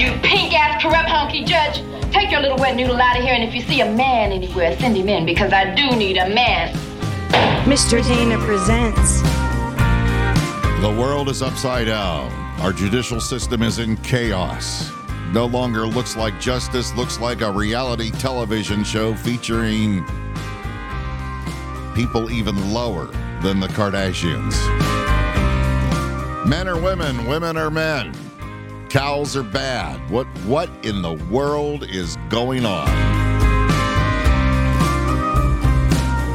You pink ass corrupt honky judge. Take your little wet noodle out of here, and if you see a man anywhere, send him in because I do need a man. Mr. Dana presents. The world is upside down. Our judicial system is in chaos. No longer looks like justice, looks like a reality television show featuring people even lower than the Kardashians. Men are women, women are men. Cows are bad. What what in the world is going on?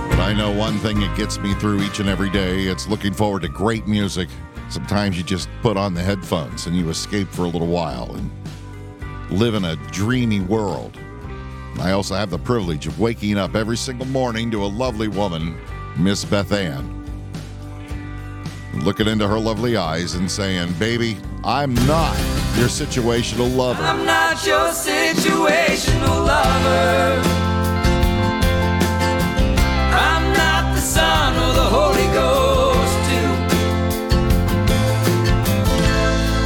But I know one thing that gets me through each and every day. It's looking forward to great music. Sometimes you just put on the headphones and you escape for a little while and live in a dreamy world. I also have the privilege of waking up every single morning to a lovely woman, Miss Beth Ann. Looking into her lovely eyes and saying, Baby, I'm not your situational lover. I'm not your situational lover. I'm not the Son or the Holy Ghost, too.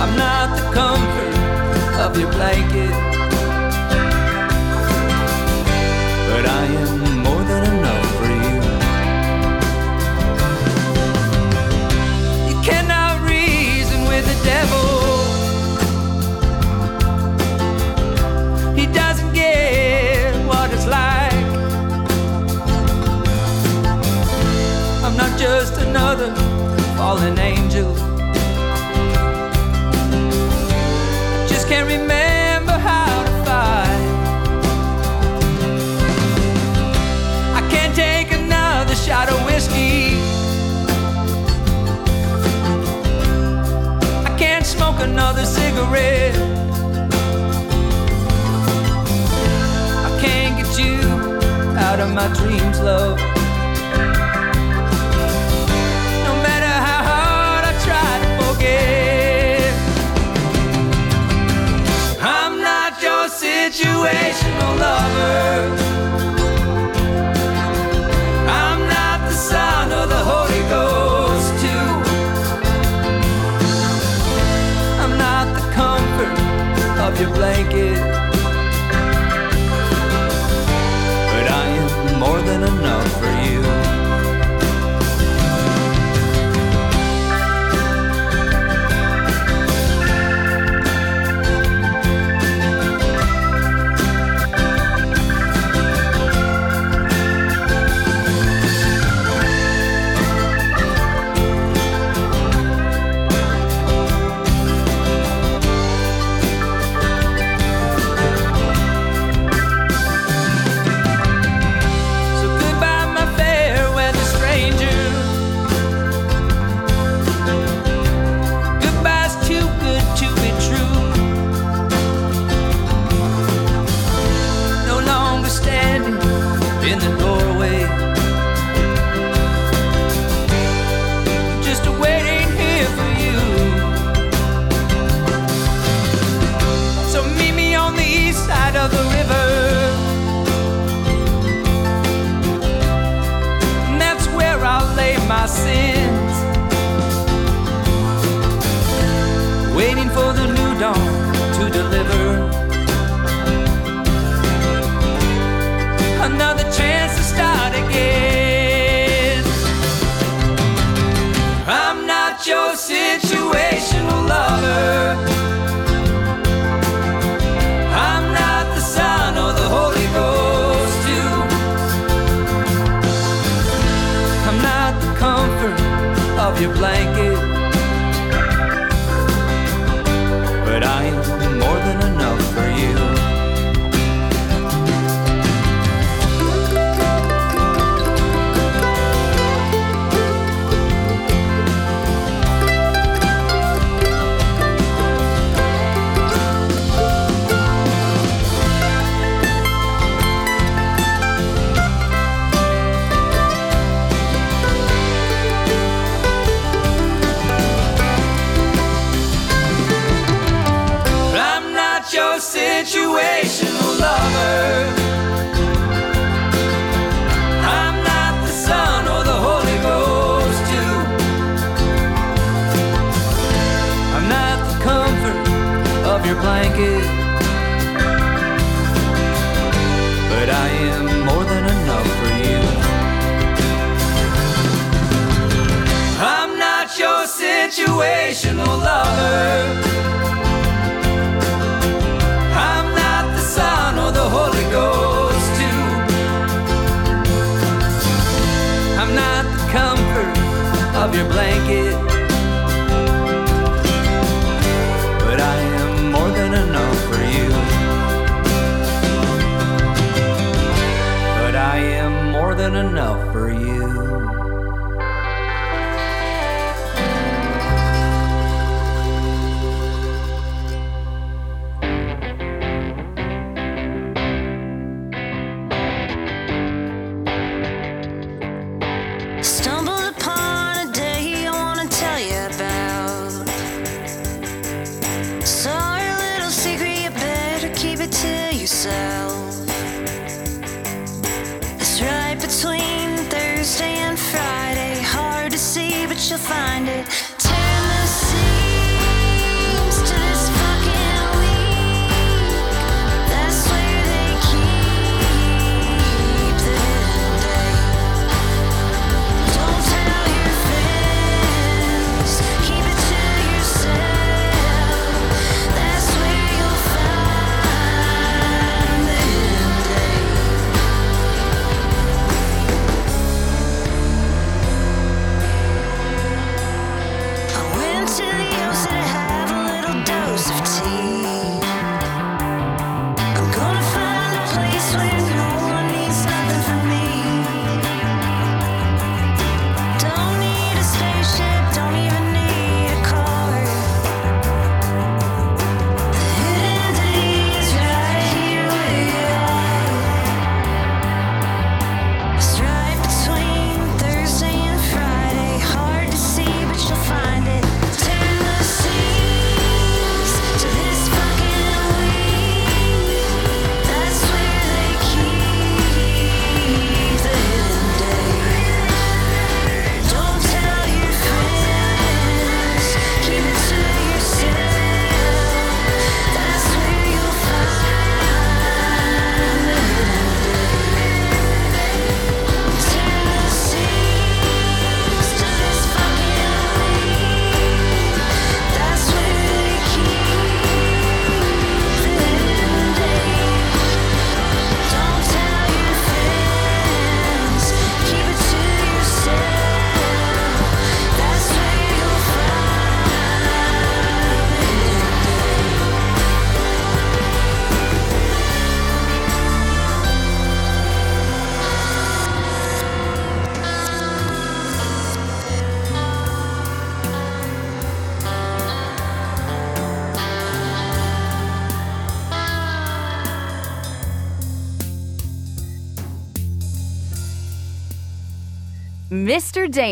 I'm not the comfort of your blanket. Fallen angel. Just can't remember how to fight. I can't take another shot of whiskey. I can't smoke another cigarette. I can't get you out of my dreams, love. Situational lover. I'm not the Son or the Holy Ghost, too. I'm not the comfort of your blanket. But I am more than enough for you. I'll your blanket, good. But I am more than enough for you. I'm not your situational lover.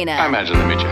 I imagine the meeting.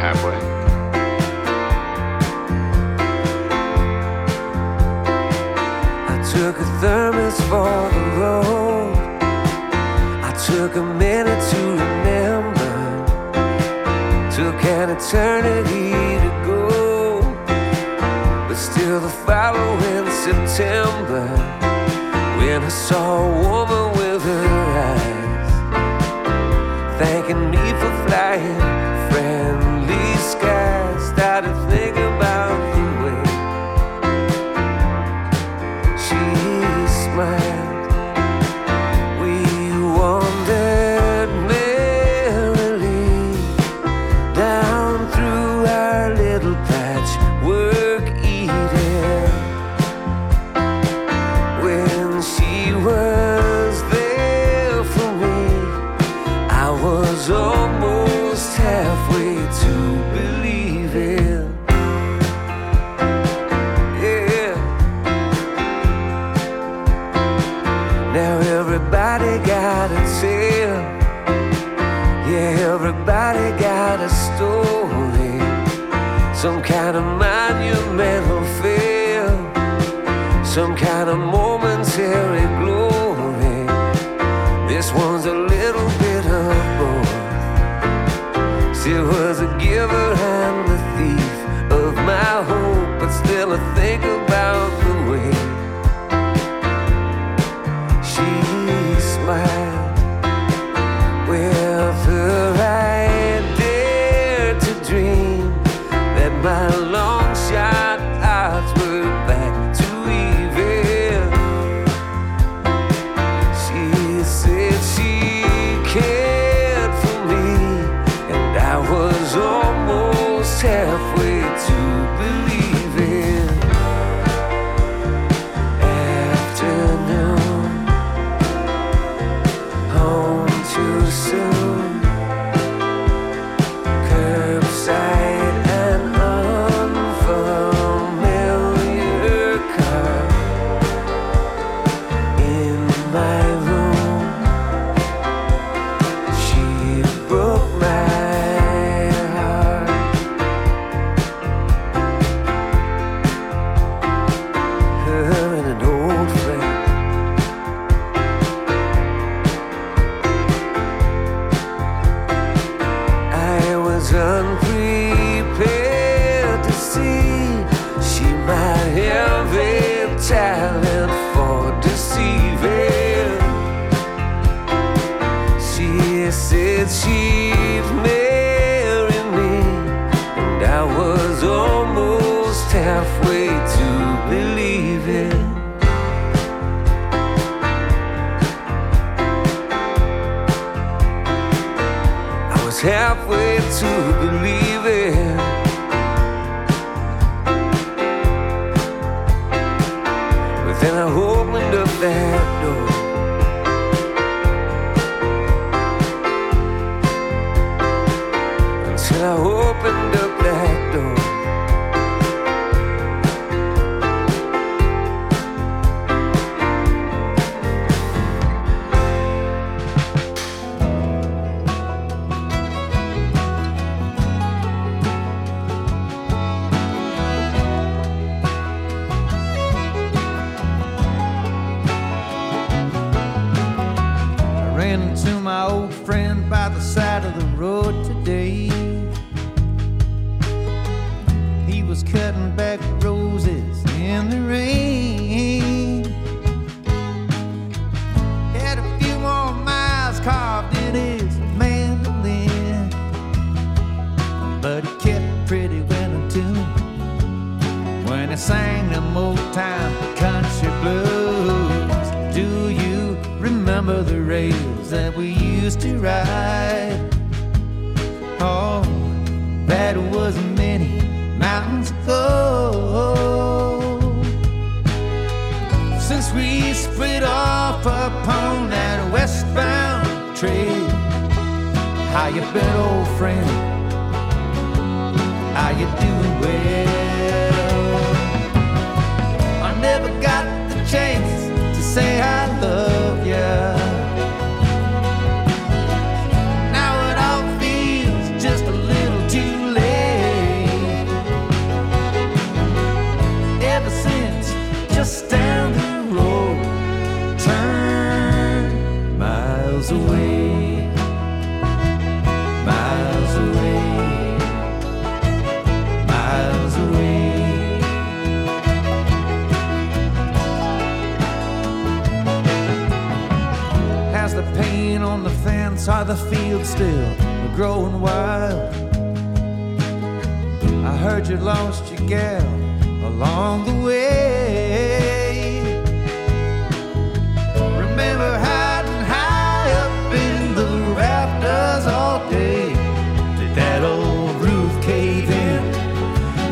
some of the rails that we used to ride. Oh, that was many mountains ago. Since we split off upon that westbound trail, how you been, old friend? How you doing, well? the fields still growing wild. I heard you lost your gal along the way. Remember hiding high up in the rafters all day. Did that old roof cave in?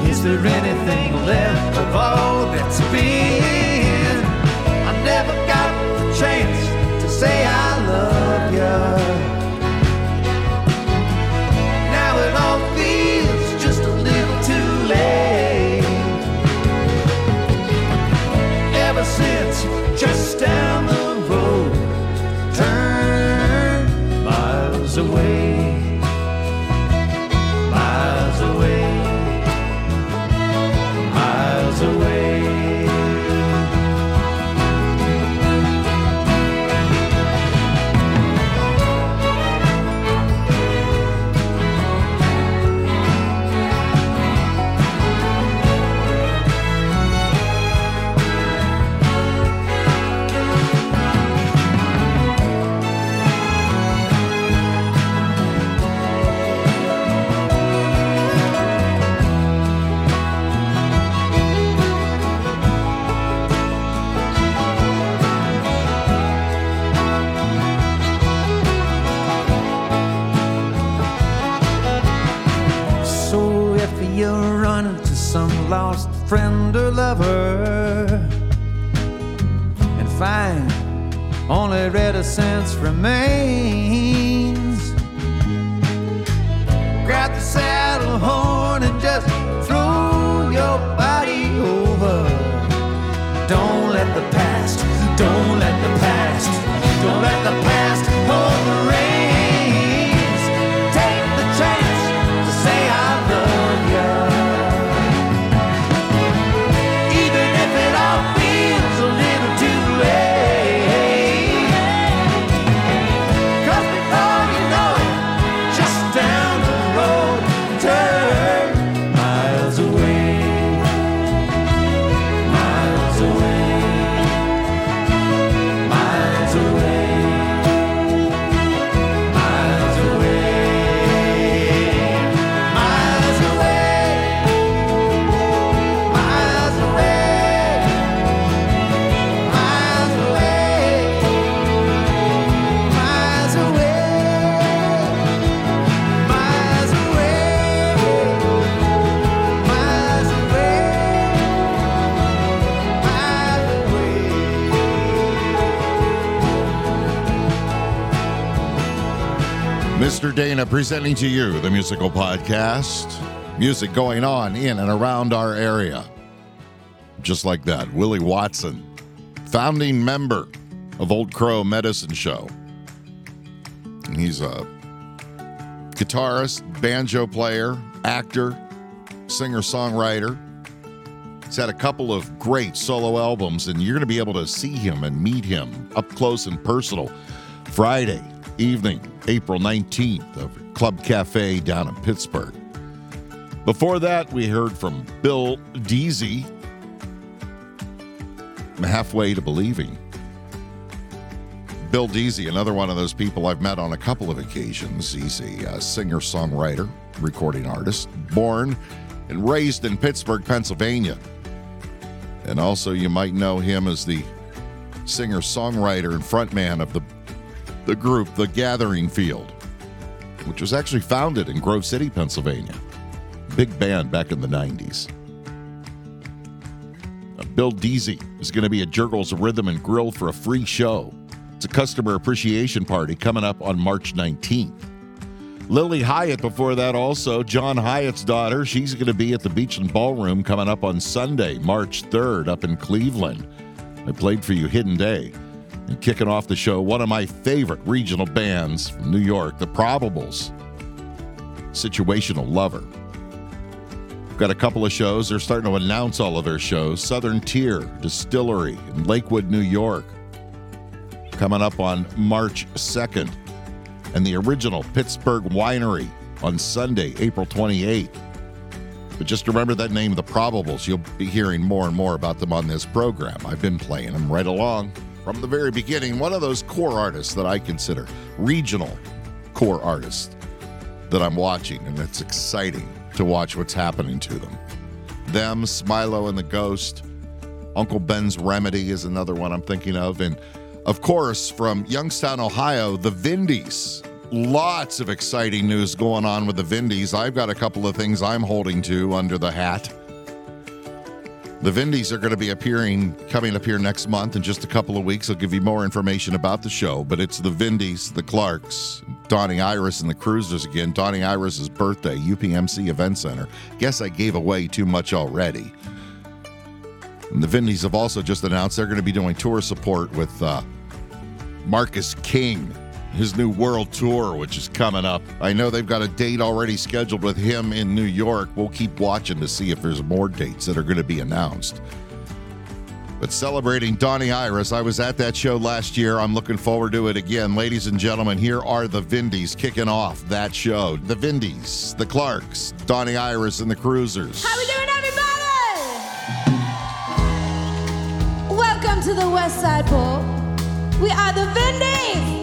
Is there anything left of all that's been? away. Presenting to you the musical podcast. Music going on in and around our area. Just like that, Willie Watson, founding member of Old Crow Medicine Show. He's a guitarist, banjo player, actor, singer songwriter. He's had a couple of great solo albums, and you're going to be able to see him and meet him up close and personal Friday evening, April 19th, over at Club Cafe down in Pittsburgh. Before that, we heard from Bill Deasy, halfway to believing. Bill Deasy, another one of those people I've met on a couple of occasions. He's a uh, singer songwriter, recording artist, born and raised in Pittsburgh, Pennsylvania. And also, you might know him as the singer songwriter and frontman of the, the group The Gathering Field, which was actually founded in Grove City, Pennsylvania. Big band back in the 90s. Uh, Bill Deasy is going to be at Jergel's Rhythm and Grill for a free show. It's a customer appreciation party coming up on March 19th. Lilly Hiatt before that also, John Hiatt's daughter. She's going to be at the Beachland Ballroom coming up on Sunday, March 3rd, up in Cleveland. I played for you Hidden Day. And kicking off the show, one of my favorite regional bands from New York, the Probables. Situational Lover. We've got a couple of shows. They're starting to announce all of their shows. Southern Tier Distillery in Lakewood, New York. Coming up on March 2nd. And the original Pittsburgh Winery on Sunday, April 28th. But just remember that name, The Probables. You'll be hearing more and more about them on this program. I've been playing them right along from the very beginning. One of those core artists that I consider regional core artists that I'm watching, and it's exciting to watch what's happening to them. Them, Smilo and the Ghost, Uncle Ben's Remedy is another one I'm thinking of, and of course, from Youngstown, Ohio, the Vindys. Lots of exciting news going on with the Vindys. I've got a couple of things I'm holding to under the hat. The Vindys are going to be appearing, coming up here next month in just a couple of weeks. I'll give you more information about the show, but it's the Vindys, the Clarks, Donnie Iris, and the Cruisers again. Donnie Iris's birthday, UPMC Event Center. Guess I gave away too much already. And the Vindys have also just announced they're going to be doing tour support with uh, Marcus King, his new world tour, which is coming up. I know they've got a date already scheduled with him in New York. We'll keep watching to see if there's more dates that are going to be announced. But celebrating Donnie Iris, I was at that show last year. I'm looking forward to it again. Ladies and gentlemen, here are the Vindys kicking off that show. The Vindys, the Clarks, Donnie Iris, and the Cruisers. How we doing, everybody? Welcome to the West Side Bowl. We are the Vindys.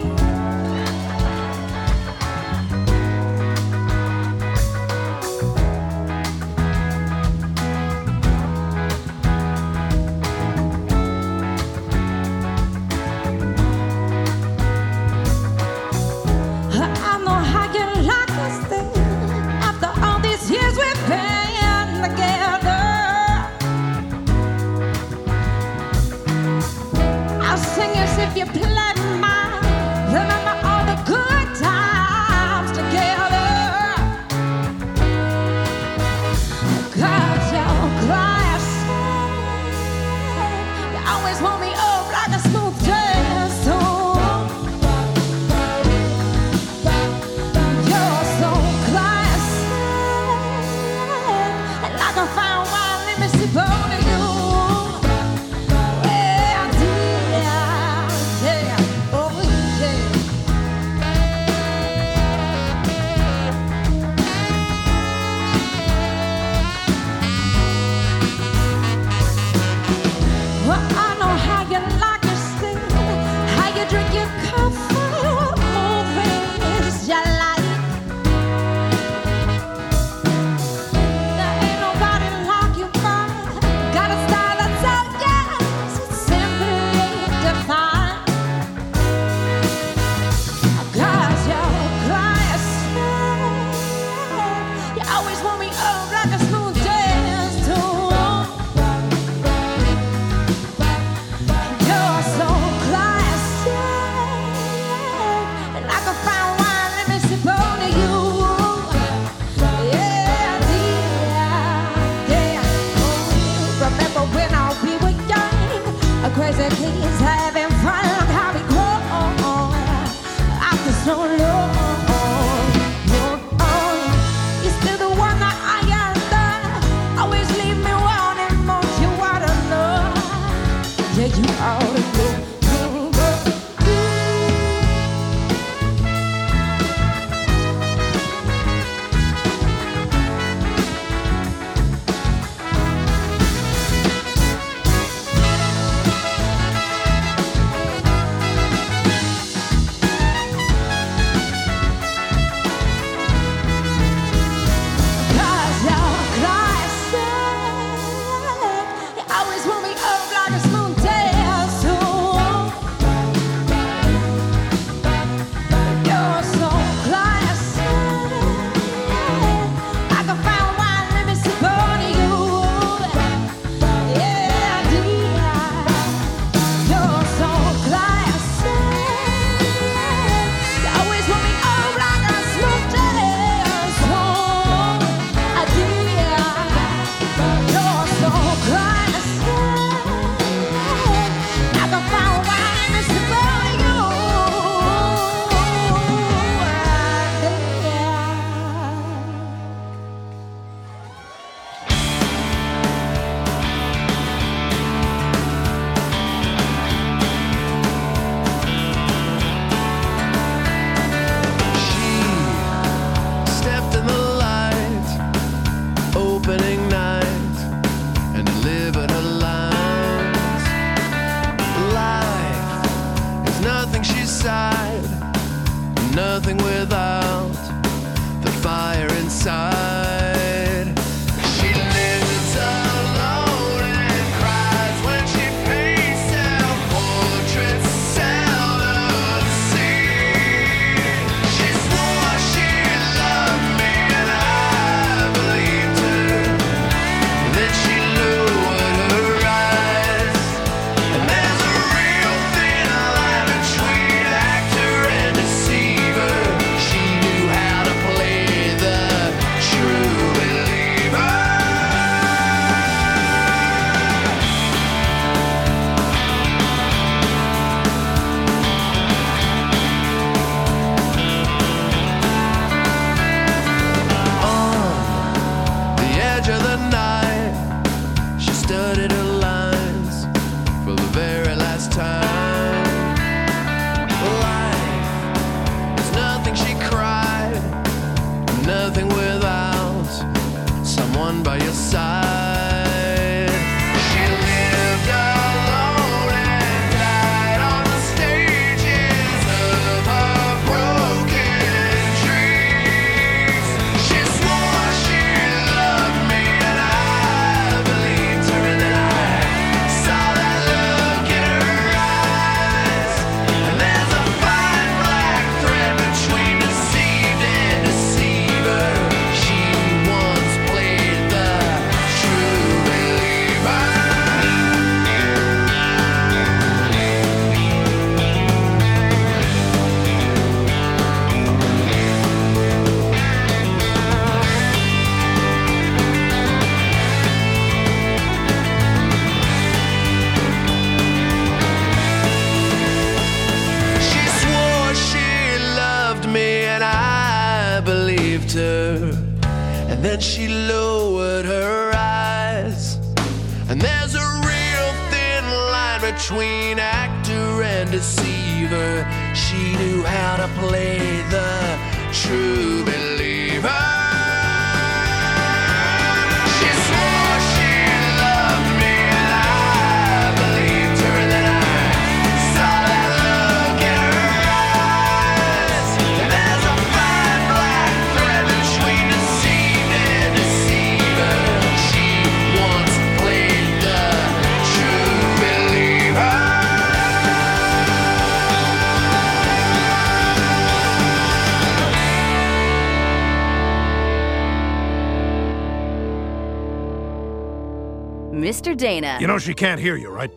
Nothing without she can't hear you, right?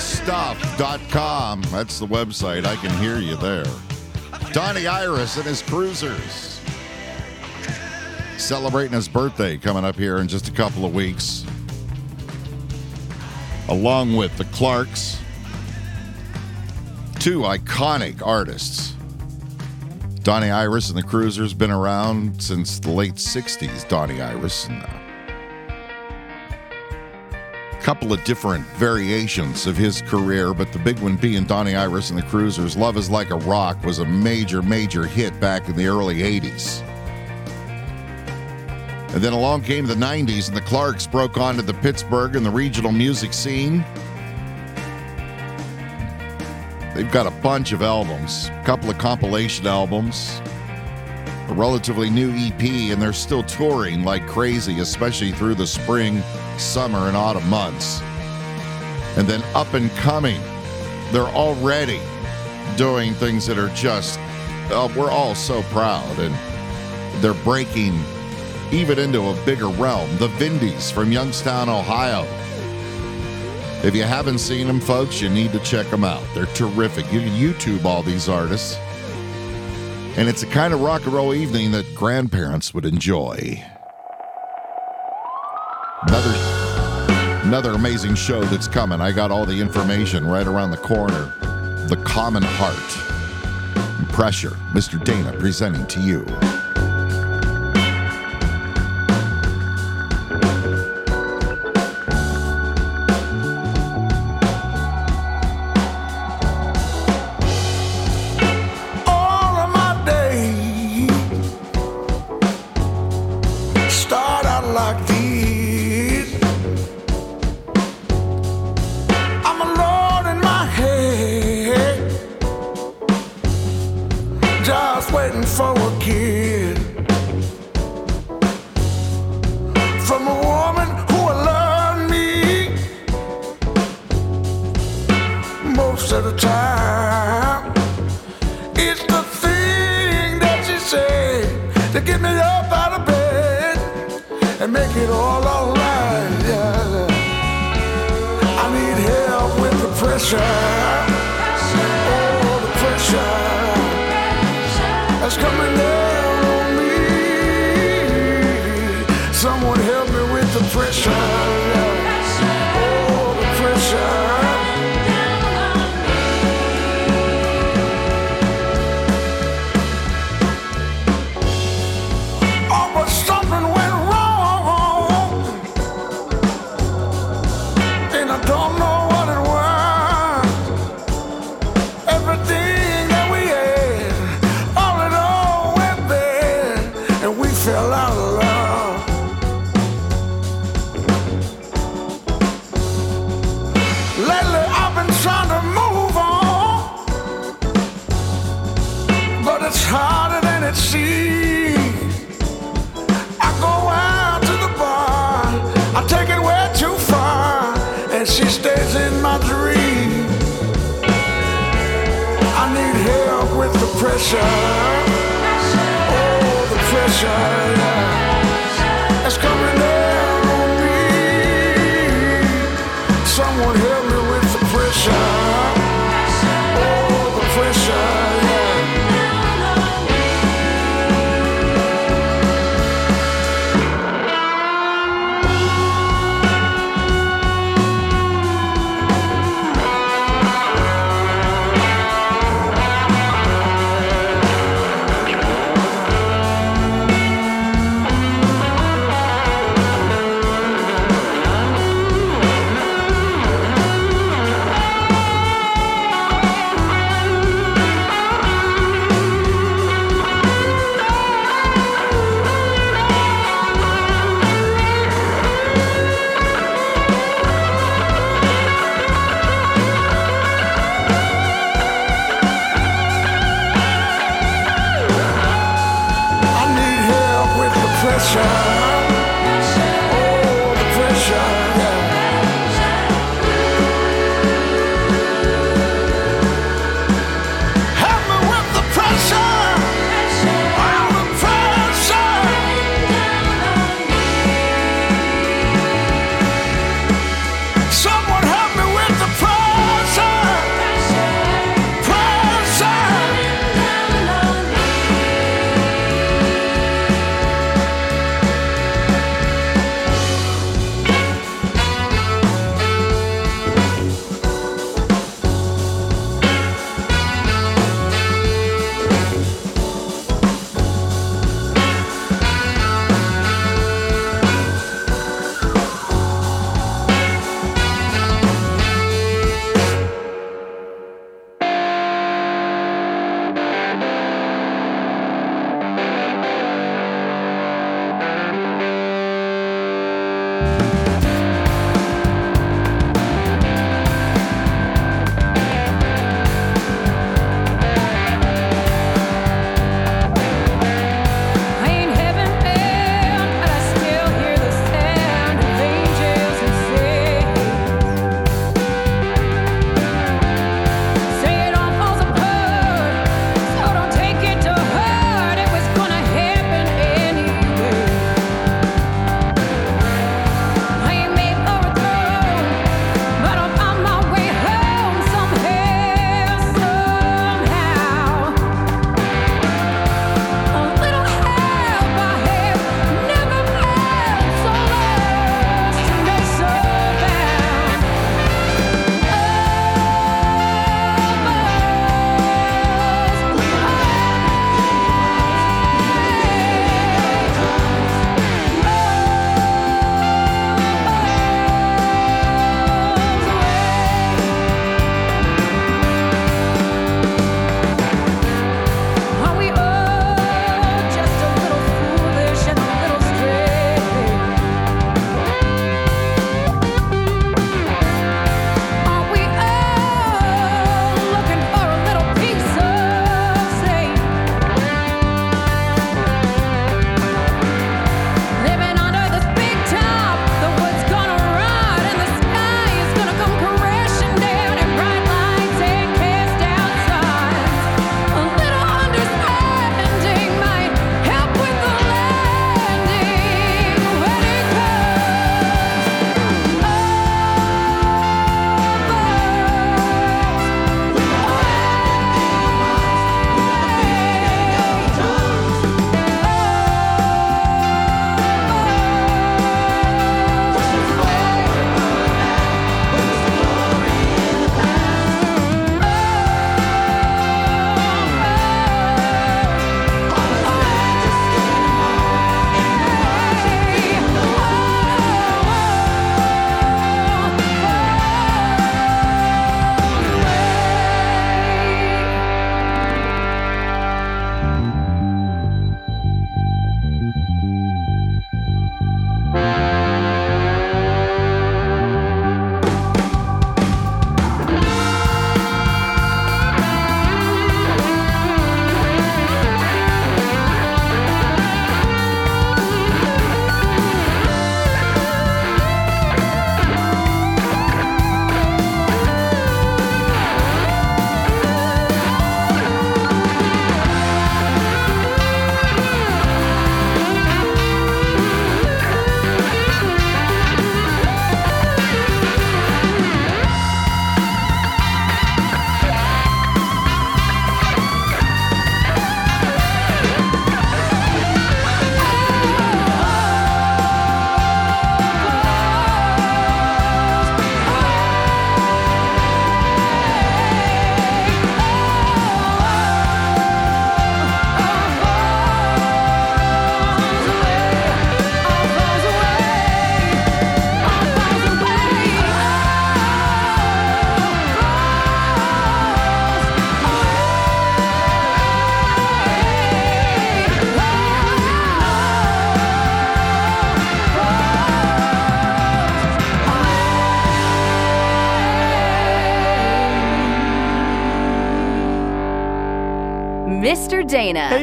MrDanaStuff.com. That's the website. I can hear you there. Donnie Iris and his cruisers. Celebrating his birthday coming up here in just a couple of weeks. Along with the Clarks. Two iconic artists. Donnie Iris and the Cruisers been around since the late 60s. Donnie Iris and couple of different variations of his career, but the big one being Donnie Iris and the Cruisers. Love is Like a Rock was a major, major hit back in the early 80s. And then along came the 90s, and the Clarks broke onto the Pittsburgh and the regional music scene. They've got a bunch of albums, a couple of compilation albums, a relatively new EP, and they're still touring like crazy, especially through the spring, summer, and autumn months. And then up and coming, they're already doing things that are just, uh, we're all so proud. And they're breaking even into a bigger realm. The Vindys from Youngstown, Ohio. If you haven't seen them, folks, you need to check them out. They're terrific. You can YouTube all these artists. And it's a kind of rock and roll evening that grandparents would enjoy. Another another amazing show that's coming. I got all the information right around the corner. The Commonheart. Pressure. Mr. Dana presenting to you.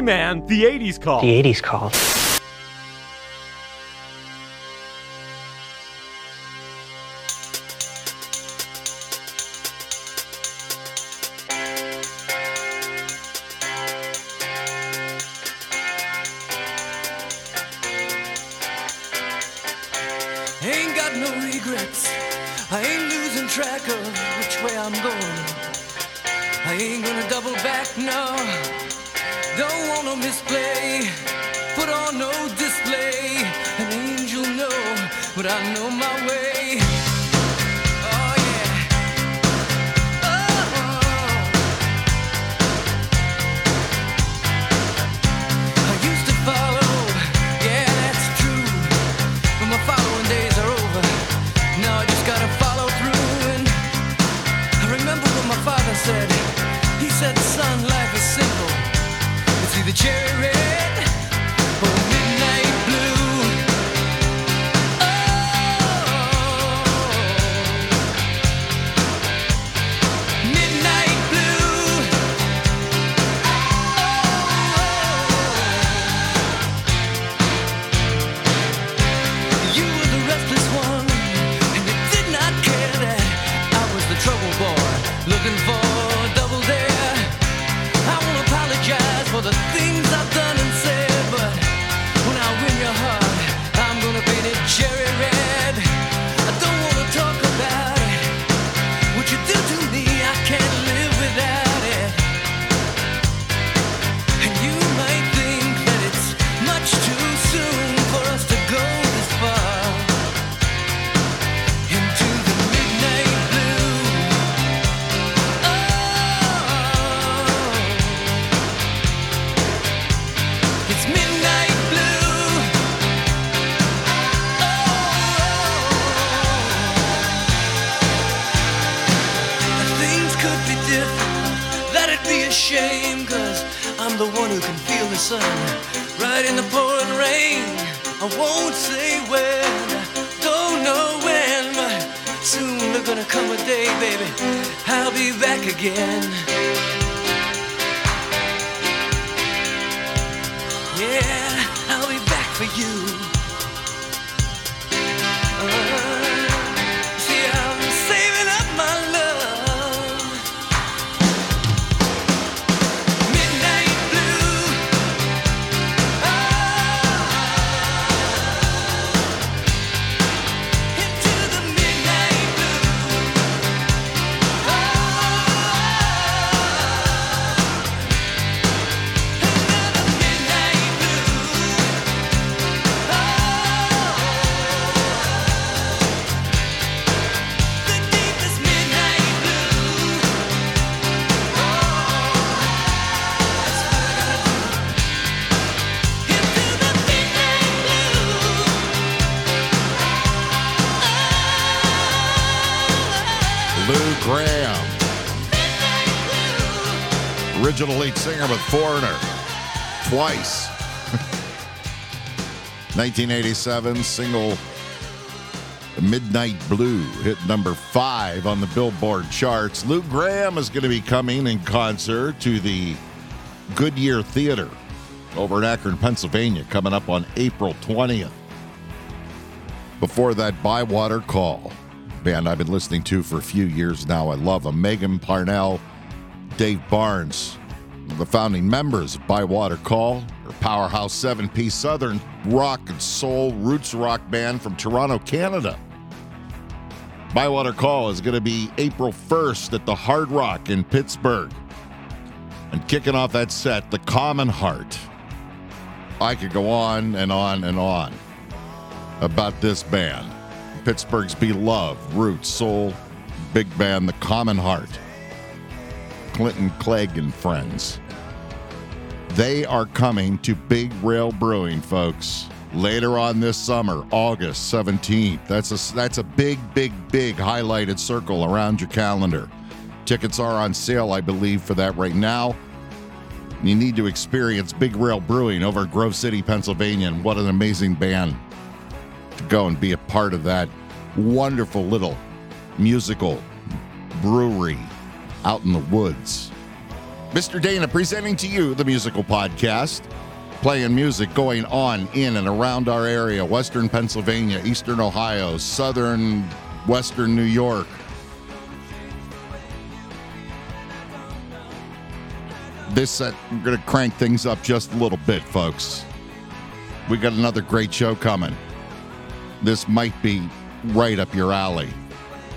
Man, the 80s call. The 80s called. With Foreigner, twice. 1987 single Midnight Blue hit number five on the Billboard charts. Lou Gramm is going to be coming in concert to the Goodyear Theater over in Akron, Pennsylvania, coming up on April 20th. Before that, Bywater Call, band I've been listening to for a few years now. I love them. Meghan Parnell, Dave Barnes, the founding members of Bywater Call, a powerhouse seven piece Southern rock and soul roots rock band from Toronto, Canada. Bywater Call is going to be April 1st at the Hard Rock in Pittsburgh. And kicking off that set, The Commonheart. I could go on and on and on about this band. Pittsburgh's beloved roots soul big band, The Commonheart. Clinton Clegg and friends. They are coming to Big Rail Brewing, folks. Later on this summer, August 17th. That's a that's a big, big, big highlighted circle around your calendar. Tickets are on sale, I believe, for that right now. You need to experience Big Rail Brewing over Grove City, Pennsylvania, and what an amazing band to go and be a part of that wonderful little musical brewery out in the woods. Mr. Dana presenting to you the musical podcast, playing music going on in and around our area Western Pennsylvania, Eastern Ohio, Southern Western New York. This set, we're going to crank things up just a little bit, folks. We got another great show coming. This might be right up your alley.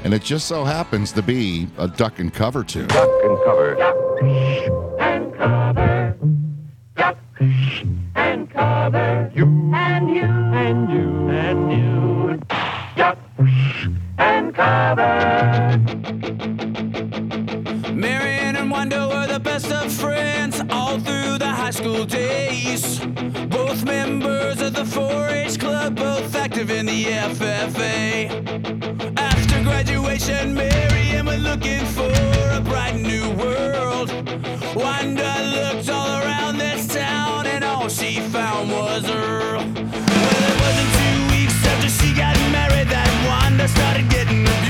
And it just so happens to be a duck and cover tune. Duck and cover. Duck and cover. Duck and cover. You and you and you and you. Duck and cover. Marion and Wanda were the best of friends school days. Both members of the 4 H club, both active in the FFA. After graduation, Marion was looking for a bright new world. Wanda looked all around this town, and all she found was Earl. Well, it wasn't two weeks after she got married that Wanda started getting abused.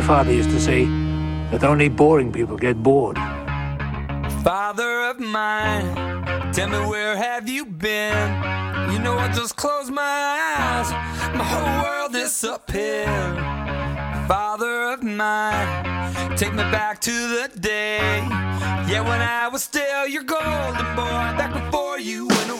My father used to say that only boring people get bored. Father of mine, tell me where have you been? You know I just closed my eyes, my whole world disappeared. Father of mine, take me back to the day. Yeah, when I was still your golden boy, back before you went away.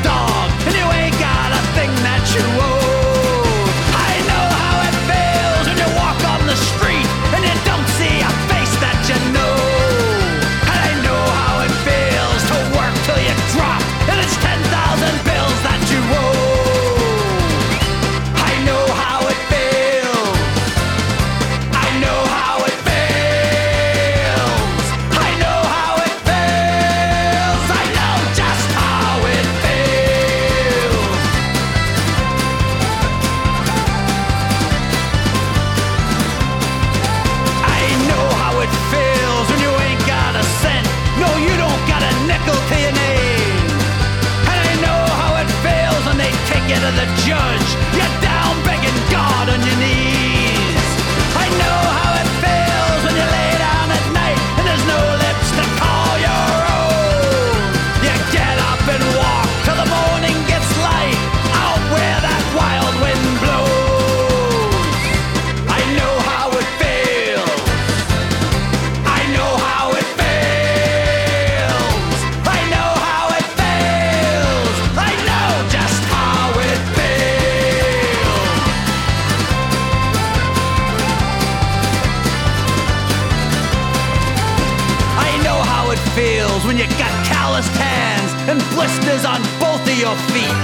your feet.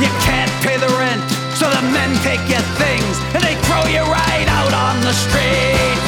You can't pay the rent, so the men take your things and they throw you right out on the street.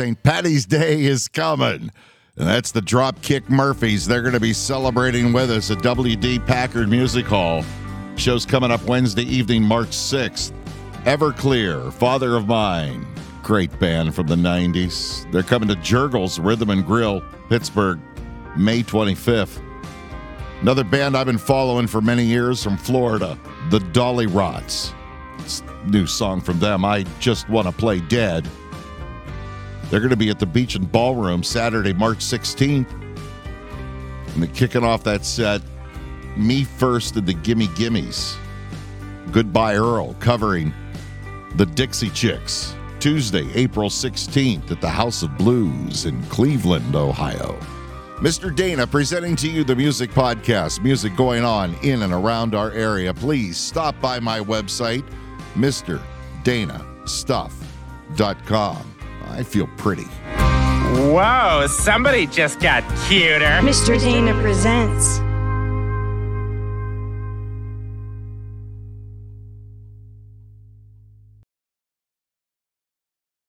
St. Patty's Day is coming. And that's the Dropkick Murphys. They're going to be celebrating with us at WD Packard Music Hall. Show's coming up Wednesday evening, March 6th. Everclear, Father of Mine. Great band from the 90s. They're coming to Jergel's Rhythm and Grill, Pittsburgh, May 25th. Another band I've been following for many years from Florida, the Dollyrots. New song from them, I Just Want to Play Dead. They're going to be at the Beachland Ballroom Saturday, March 16th. And kicking off that set, Me First and the Gimme Gimmes. Goodbye Earl, covering the Dixie Chicks. Tuesday, April 16th at the House of Blues in Cleveland, Ohio. Mr. Dana presenting to you the music podcast, music going on in and around our area. Please stop by my website, MrDanaStuff.com. I feel pretty. Whoa, somebody just got cuter. Mr. Dana presents